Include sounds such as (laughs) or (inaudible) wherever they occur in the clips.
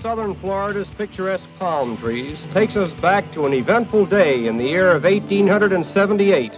Southern Florida's picturesque palm trees takes us back to an eventful day in the year of 1878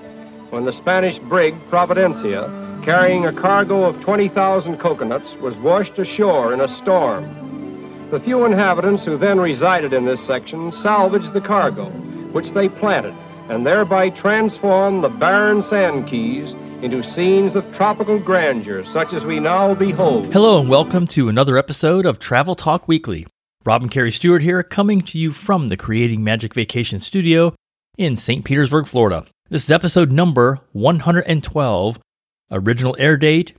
when the Spanish brig Providencia, carrying a cargo of 20,000 coconuts, was washed ashore in a storm. The few inhabitants who then resided in this section salvaged the cargo, which they planted, and thereby transformed the barren sand keys into scenes of tropical grandeur such as we now behold. Hello and welcome to another episode of Travel Talk Weekly. Rob and Carrie Stewart here, coming to you from the Creating Magic Vacation Studio in St. Petersburg, Florida. This is episode number 112, original air date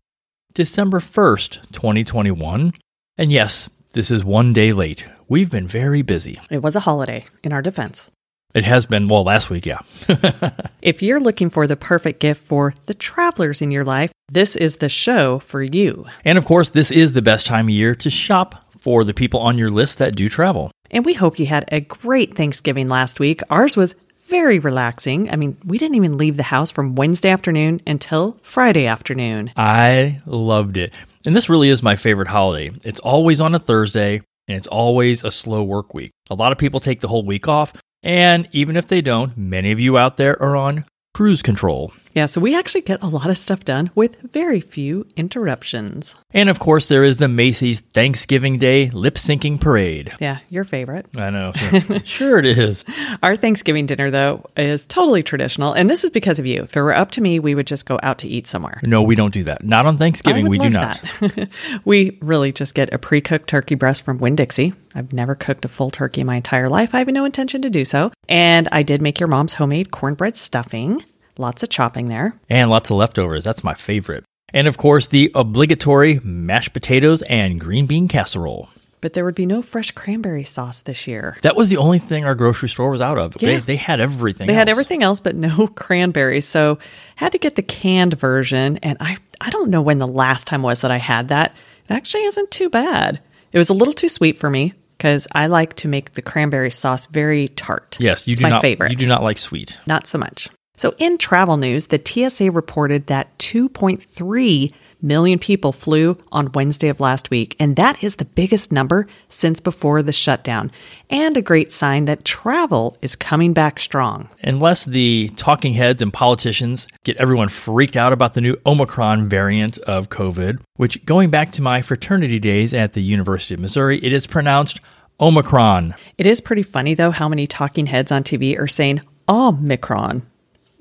December 1st, 2021. And yes, this is one day late. We've been very busy. It was a holiday, in our defense. It has been, well, last week, yeah. (laughs) If you're looking for the perfect gift for the travelers in your life, this is the show for you. and of course, this is the best time of year to shop for the people on your list that do travel. And we hope you had a great Thanksgiving last week. Ours was very relaxing. I mean, we didn't even leave the house from Wednesday afternoon until Friday afternoon. I loved it. And this really is my favorite holiday. It's always on a Thursday and it's always a slow work week. A lot of people take the whole week off. And even if they don't, many of you out there are on cruise control. Yeah, so we actually get a lot of stuff done with very few interruptions. And of course, there is the Macy's Thanksgiving Day lip syncing parade. Yeah, your favorite. I know. (laughs) (laughs) sure, it is. Our Thanksgiving dinner, though, is totally traditional. And this is because of you. If it were up to me, we would just go out to eat somewhere. No, we don't do that. Not on Thanksgiving. We do not. (laughs) we really just get a pre cooked turkey breast from Winn Dixie. I've never cooked a full turkey in my entire life. I have no intention to do so. And I did make your mom's homemade cornbread stuffing. Lots of chopping there. And lots of leftovers. That's my favorite. And of course, the obligatory mashed potatoes and green bean casserole. But there would be no fresh cranberry sauce this year. That was the only thing our grocery store was out of. They, Yeah. they had everything. They had else. everything else but no (laughs) cranberries. So had to get the canned version. And I, I don't know when the last time was that I had that. It actually isn't too bad. It was a little too sweet for me because I like to make the cranberry sauce very tart. Yes, you it's do my not. favorite. You do not like sweet. Not so much. So, in travel news, the TSA reported that 2.3 million people flew on Wednesday of last week, and that is the biggest number since before the shutdown, and a great sign that travel is coming back strong. Unless the talking heads and politicians get everyone freaked out about the new Omicron variant of COVID, which, going back to my fraternity days at the University of Missouri, it is pronounced Omicron. It is pretty funny, though, how many talking heads on TV are saying Omicron.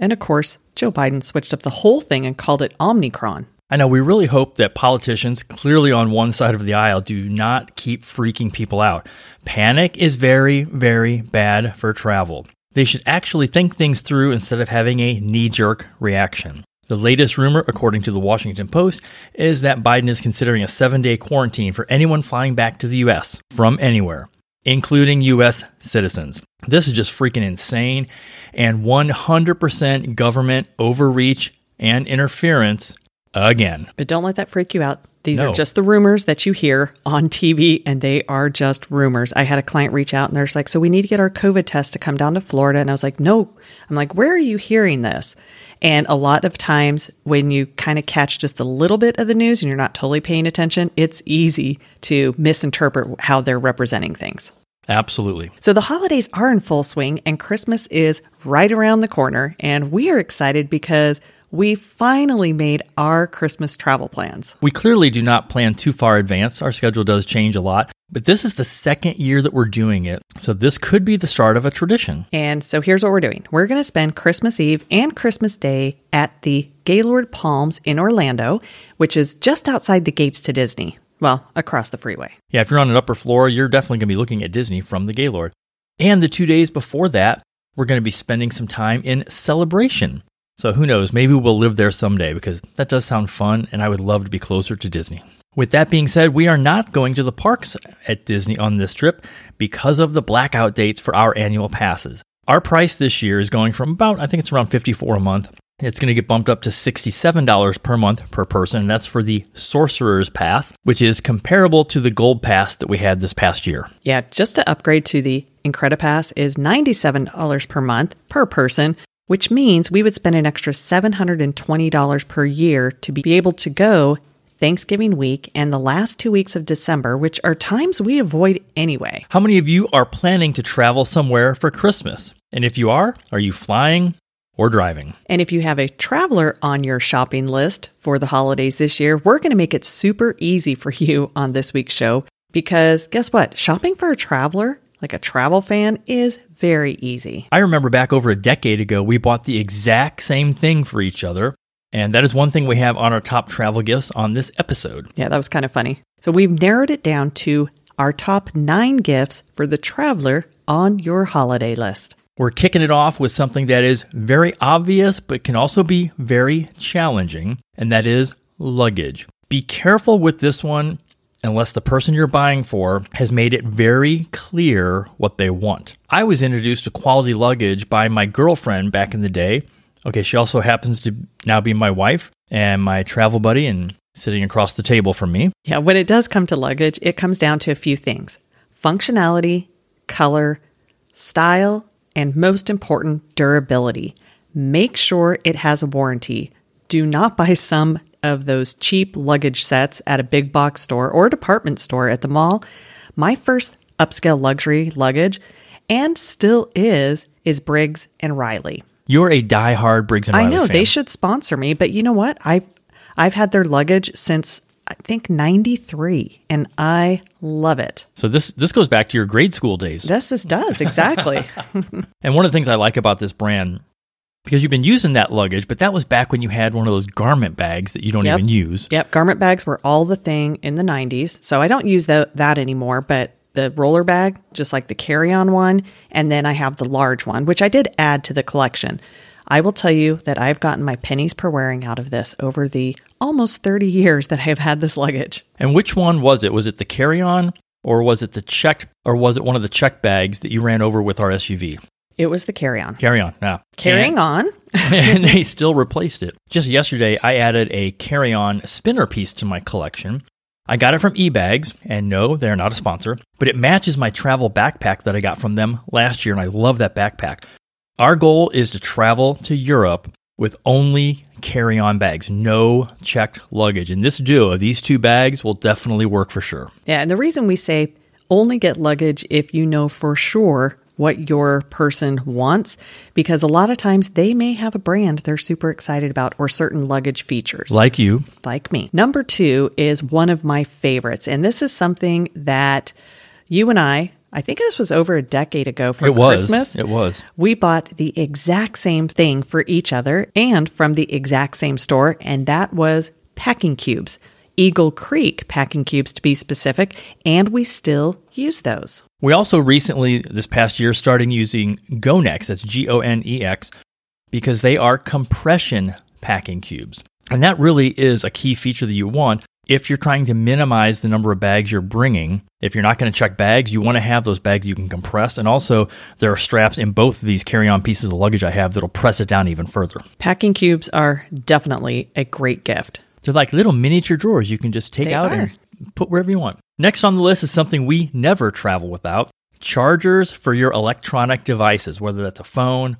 And of course, Joe Biden switched up the whole thing and called it Omnicron. I know we really hope that politicians, clearly on one side of the aisle, do not keep freaking people out. Panic is very, very bad for travel. They should actually think things through instead of having a knee jerk reaction. The latest rumor, according to the Washington Post, is that Biden is considering a seven day quarantine for anyone flying back to the U.S. from anywhere, including U.S. citizens. This is just freaking insane and 100% government overreach and interference again. But don't let that freak you out. These No. are just the rumors that you hear on TV, and they are just rumors. I had a client reach out and they're just like, So we need to get our COVID test to come down to Florida. And I was like, No. I'm like, Where are you hearing this? And a lot of times, when you kind of catch just a little bit of the news and you're not totally paying attention, it's easy to misinterpret how they're representing things. Absolutely. So the holidays are in full swing and Christmas is right around the corner. And we are excited because we finally made our Christmas travel plans. We clearly do not plan too far advance. Our schedule does change a lot, but this is the second year that we're doing it. So this could be the start of a tradition. And so here's what we're doing we're going to spend Christmas Eve and Christmas Day at the Gaylord Palms in Orlando, which is just outside the gates to Disney. Well, across the freeway. Yeah, if you're on an upper floor, you're definitely going to be looking at Disney from the Gaylord. And the two days before that, we're going to be spending some time in celebration. So who knows, maybe we'll live there someday because that does sound fun and I would love to be closer to Disney. With that being said, we are not going to the parks at Disney on this trip because of the blackout dates for our annual passes. Our price this year is going from about, I think it's around 54 a month. It's going to get bumped up to $67 per month per person. That's for the Sorcerer's Pass, which is comparable to the Gold Pass that we had this past year. Yeah, just to upgrade to the Incredipass is $97 per month per person, which means we would spend an extra $720 per year to be able to go Thanksgiving week and the last two weeks of December, which are times we avoid anyway. How many of you are planning to travel somewhere for Christmas? And if you are, are you flying or driving? And if you have a traveler on your shopping list for the holidays this year, we're going to make it super easy for (laughs) you on this week's show because guess what? Shopping for a traveler like a travel fan is very easy. I remember back over a decade ago, we bought the exact same thing for each other. And that is one thing we have on our top travel gifts on this episode. Yeah, that was kind of funny. So we've narrowed it down to our top nine gifts for the traveler on your holiday list. We're kicking it off with something that is very obvious, but can also be very challenging, and that is luggage. Be careful with this one unless the person you're buying for has made it very clear what they want. I was introduced to quality luggage by my girlfriend back in the day. Okay, she also happens to now be my wife and my travel buddy and sitting across the table from me. Yeah, when it does come to luggage, it comes down to a few things functionality, color, style, and most important, durability. Make sure it has a warranty. Do not buy some of those cheap luggage sets at a big box store or department store at the mall, my first upscale luxury luggage, and still is, is Briggs and Riley. You're a die-hard Briggs and I Riley I know fan. they should sponsor me, but you know what? I've I've had their luggage since I think 93 and I love it. So this this goes back to your grade school days. This this does exactly. (laughs) (laughs) And one of the things I like about this brand because you've been using that luggage, but that was back when you had one of those garment bags that you don't Yep. even use. Yep, garment bags were all the thing in the 90s. So I don't use tho- that anymore, but the roller bag, just like the carry on one, and then I have the large one, which I did add to the collection. I will tell you that I've gotten my pennies per wearing out of this over the almost 30 years that I've had this luggage. And which one was it? Was it the carry-on or was it the check or was it one of the check bags that you ran over with our SUV? It was the carry on. Carry-on. Yeah. Carrying on. (laughs) and they still replaced it. Just yesterday, I added a carry on spinner piece to my collection. I got it from eBags, and no, they're not a sponsor, but it matches my travel backpack that I got from them last year, and I love that backpack. Our goal is to travel to Europe with only carry on bags, no checked luggage. And this duo, of these two bags, will definitely work for sure. Yeah, and the reason we say only get luggage if you know for sure what your person wants, because a lot of times they may have a brand they're super excited about or certain luggage features. Like you, like me. Number two is one of my favorites, and this is something that you and I, I think this was over a decade ago for it was. Christmas. It was. We bought the exact same thing for each other and from the exact same store, and that was packing cubes. Eagle Creek packing cubes to be specific, and we still use those. We also recently, this past year, started using Gonex, that's G O N E X, because they are compression packing cubes. And that really is a key feature that you want if you're trying to minimize the number of bags you're bringing. If you're not going to check bags, you want to have those bags you can compress. And also, there are straps in both of these carry on pieces of luggage I have that'll press it down even further. Packing cubes are definitely a great gift. They're like little miniature drawers you can just take They out are. and put wherever you want. Next on the list is something we never travel without chargers for your electronic devices, whether that's a phone,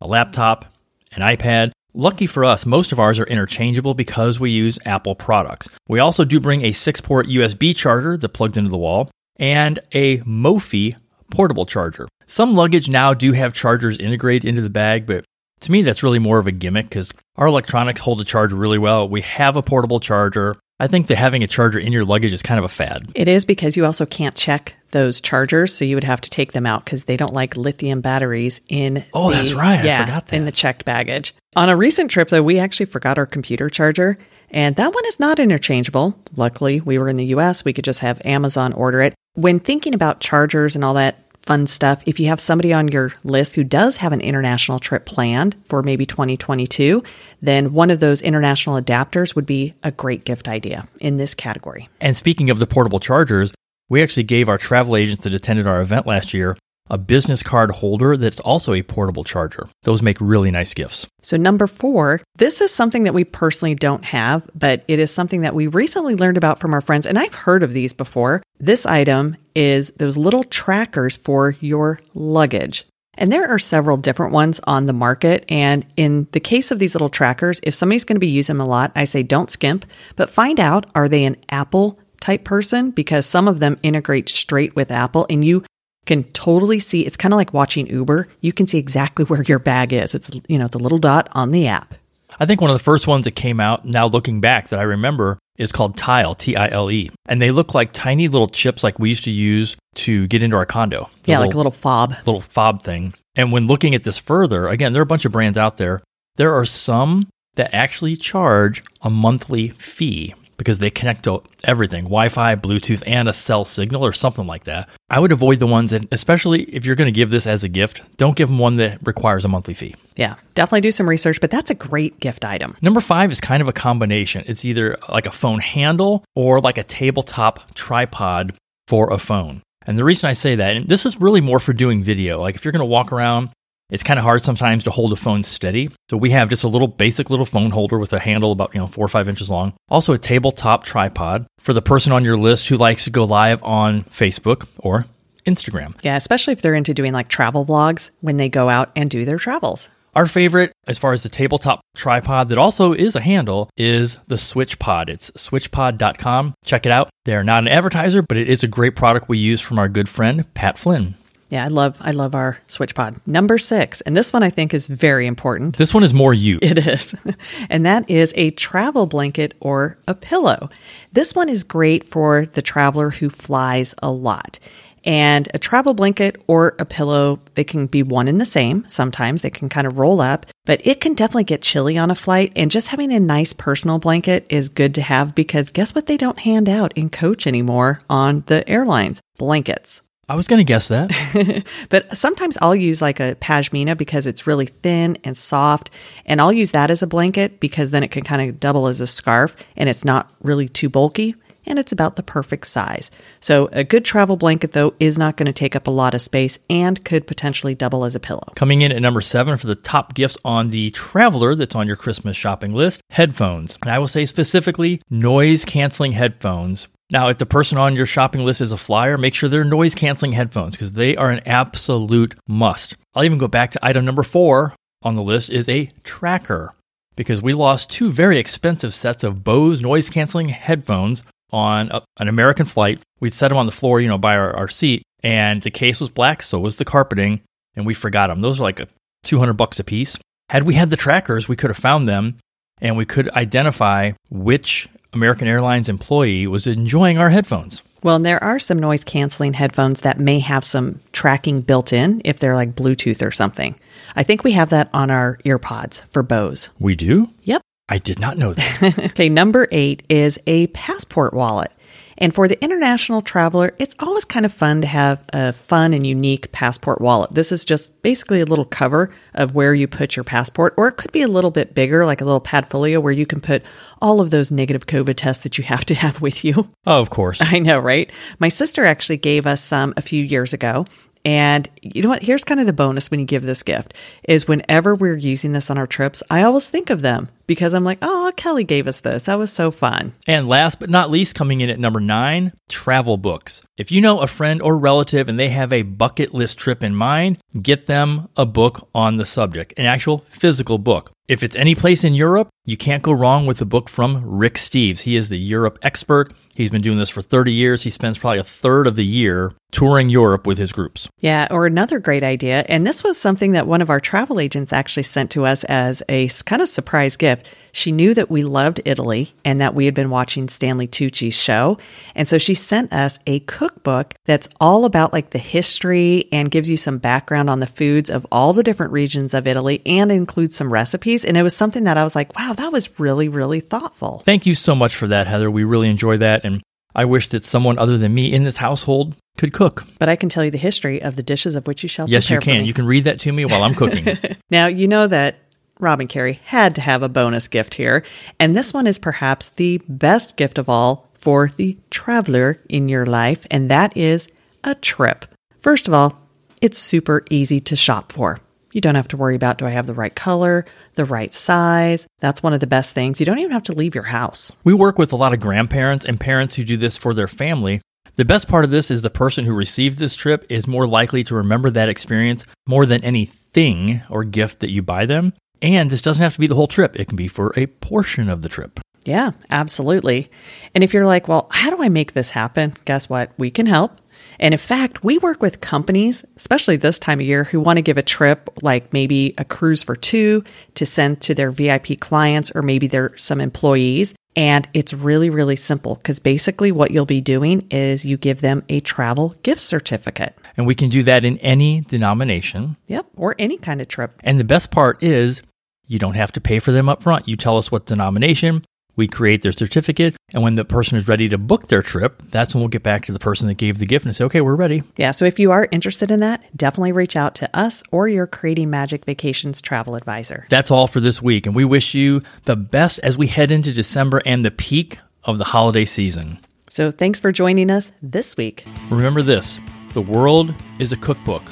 a laptop, an iPad. Lucky for us, most of ours are interchangeable because we use Apple products. We also do bring a six port USB charger that plugs into the wall and a Mophie portable charger. Some luggage now do have chargers integrated into the bag, but to me, that's really more of a gimmick because our electronics hold a charge really well. We have a portable charger. I think that having a charger in your luggage is kind of a fad. It is because you also can't check those chargers, so you would have to take them out because they don't like lithium batteries in. Oh, the- that's right. I Yeah, forgot that. in the checked baggage. On a recent trip, though, we actually forgot our computer charger, and that one is not interchangeable. Luckily, we were in the U.S. We could just have Amazon order it. When thinking about chargers and all that fun stuff, if you have somebody on your list who does have an international trip planned for maybe 2022, then one of those international adapters would be a great gift idea in this category. And speaking of the portable chargers, We actually gave our travel agents that attended our event last year a business card holder that's also a portable charger. Those make really nice gifts. So, number four, this is something that we personally don't have, but it is something that we recently learned about from our friends, and I've heard of these before. This item is those little trackers for your luggage. And there are several different ones on the market. And in the case of these little trackers, if somebody's going to be using them a lot, I say don't skimp, but find out are they an Apple type person? Because some of them integrate straight with Apple and you can totally see it's kind of like watching Uber. You can see exactly (laughs) where your bag is. It's, you know, the little dot on the app. I think one of the first ones that came out, now looking back, that I remember is called Tile, T I L E. And they look like tiny little chips like we used to use to get into our condo. Yeah, little, like a little fob. Little fob thing. And when looking at this further, again, there are a bunch of brands out there. There are some that actually charge a monthly fee because they connect to everything Wi Fi, Bluetooth, and a cell signal or something like that. I would avoid the ones and especially if you're going to give this as a gift, don't give them one that requires a monthly fee. Yeah, definitely do some research, but that's a great gift item. Number five is kind of a combination. It's either like a phone handle or like a tabletop tripod for a phone. And the reason I say that, and this is really more for doing video, like if you're going to walk around it's kind of hard sometimes to hold a phone steady. So we have just a little basic little phone holder with a handle about, you know, four or five inches long. Also a tabletop tripod for the person on your list who likes to go live on Facebook or Instagram. Yeah, especially if they're into doing like travel vlogs when they go out and do their travels. Our favorite, as far as the tabletop tripod that also is a handle, is the SwitchPod. It's switchpod.com. Check it out. They're not an advertiser, but it is a great product we use from our good friend, Pat Flynn. Yeah, I love I love our SwitchPod. Number 6, and this one I think is very important. This one is more you. It is. (laughs) and that is a travel blanket or a pillow. This one is great for the traveler who flies a lot. And a travel blanket or a pillow, they can be one and the same. Sometimes they can kind of roll up, but it can definitely get chilly on a flight. And just having a nice personal blanket is good to have because guess what they don't hand out in coach anymore on the airlines? Blankets. I was going to guess that. (laughs) but sometimes I'll use like a pashmina because it's really thin and soft. And I'll use that as a blanket because then it can kind of double as a scarf and it's not really too bulky and it's about the perfect size. So, a good travel blanket, though, is not going to take up a lot of space and could potentially double as a pillow. Coming in at number seven for the top gifts on the traveler that's on your Christmas shopping list headphones. And I will say specifically noise canceling headphones now, if the person on your shopping list is a flyer, make sure they're noise canceling headphones because they are an absolute must. I'll even go back to item number four on the list is a tracker because we lost two very expensive sets of Bose noise canceling headphones on a, an American flight. We'd set them on the floor, you know, by our, our seat, and the case was black, so was the carpeting, and we forgot them. Those are like a 200 bucks a piece. Had we had the trackers, we could have found them and we could identify which American Airlines employee was enjoying our headphones. Well, and there are some noise canceling headphones that may have some tracking built in if they're like Bluetooth or something. I think we have that on our earpods for Bose. We do? Yep. I did not know that. (laughs) okay, number eight is a passport wallet. And for the international traveler, it's always kind of fun to have a fun and unique passport wallet. This is just basically a little cover of where you put your passport, or it could be a little bit bigger, like a little padfolio where you can put all of those negative COVID tests that you have to have with you. Oh, of course. (laughs) I know, right? My sister actually gave us some a few years ago. And you know what? Here's kind of the bonus when you give this gift is whenever we're using this on our trips, I always think of them because I'm like, oh, Kelly gave us this. That was so fun. And last but not least, coming in at number nine, travel books. If you know a friend or relative and they have a bucket list trip in mind, get them a book on the subject, an actual physical book. If it's any place in Europe, you can't go wrong with a book from Rick Steves. He is the Europe expert. He's been doing this for 30 years. He spends probably a third of the year touring Europe with his groups. Yeah, or another great idea. And this was something that one of our travel agents actually sent to us as a kind of surprise gift. She knew that we loved Italy and that we had been watching Stanley Tucci's show. And so she sent us a cookbook that's all about like the history and gives you some background on the foods of all the different regions of Italy and includes some recipes. And it was something that I was like, wow, that was really, really thoughtful. Thank you so much for that, Heather. We really enjoy that. And I wish that someone other than me in this household could cook. But I can tell you the history of the dishes of which you shall yes, you can. You can read that to me while I'm cooking. (laughs) now, you know that Rob and Carrie had to have a bonus gift here. And this one is perhaps the best gift of all for the traveler in your life, and that is a trip. First of all, it's super easy to shop for. You don't have to worry about do I have the right color, the right size. That's one of the best things. You don't even have to leave your house. We work with a lot of grandparents and parents who do this for their family. The best part of this is the person who received this trip is more likely to remember that experience more than anything or gift that you buy them. And this doesn't have to be the whole trip, it can be for a portion of the trip. Yeah, absolutely. And if you're like, well, how do I make this happen? Guess what? We can help. And in fact, we work with companies, especially this time of year, who want to give a trip, like maybe a cruise for two to send to their VIP clients or maybe their some employees. And it's really, really simple because basically what you'll be doing is you give them a travel gift certificate. And we can do that in any denomination. Yep, or any kind of trip. And the best part is you don't have to pay for them up front. You tell us what denomination, we create their certificate, and when the person is ready to book their trip, that's when we'll get back to the person that gave the gift and say, okay, we're ready. Yeah, so if you are interested in that, definitely reach out to us or your Creating Magic Vacations travel advisor. That's all for this week, and we wish you the best as we head into December and the peak of the holiday season. So thanks for joining us this week. Remember this the world is a cookbook,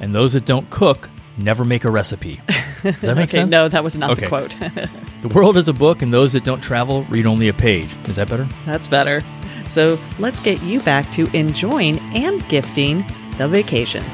and those that don't cook never make a recipe. Does that make (laughs) okay, sense? no, that was not Okay. the quote. (laughs) The world is a book, and those that don't travel read only a page. Is that better? That's better. So let's get you back to enjoying and gifting the vacation.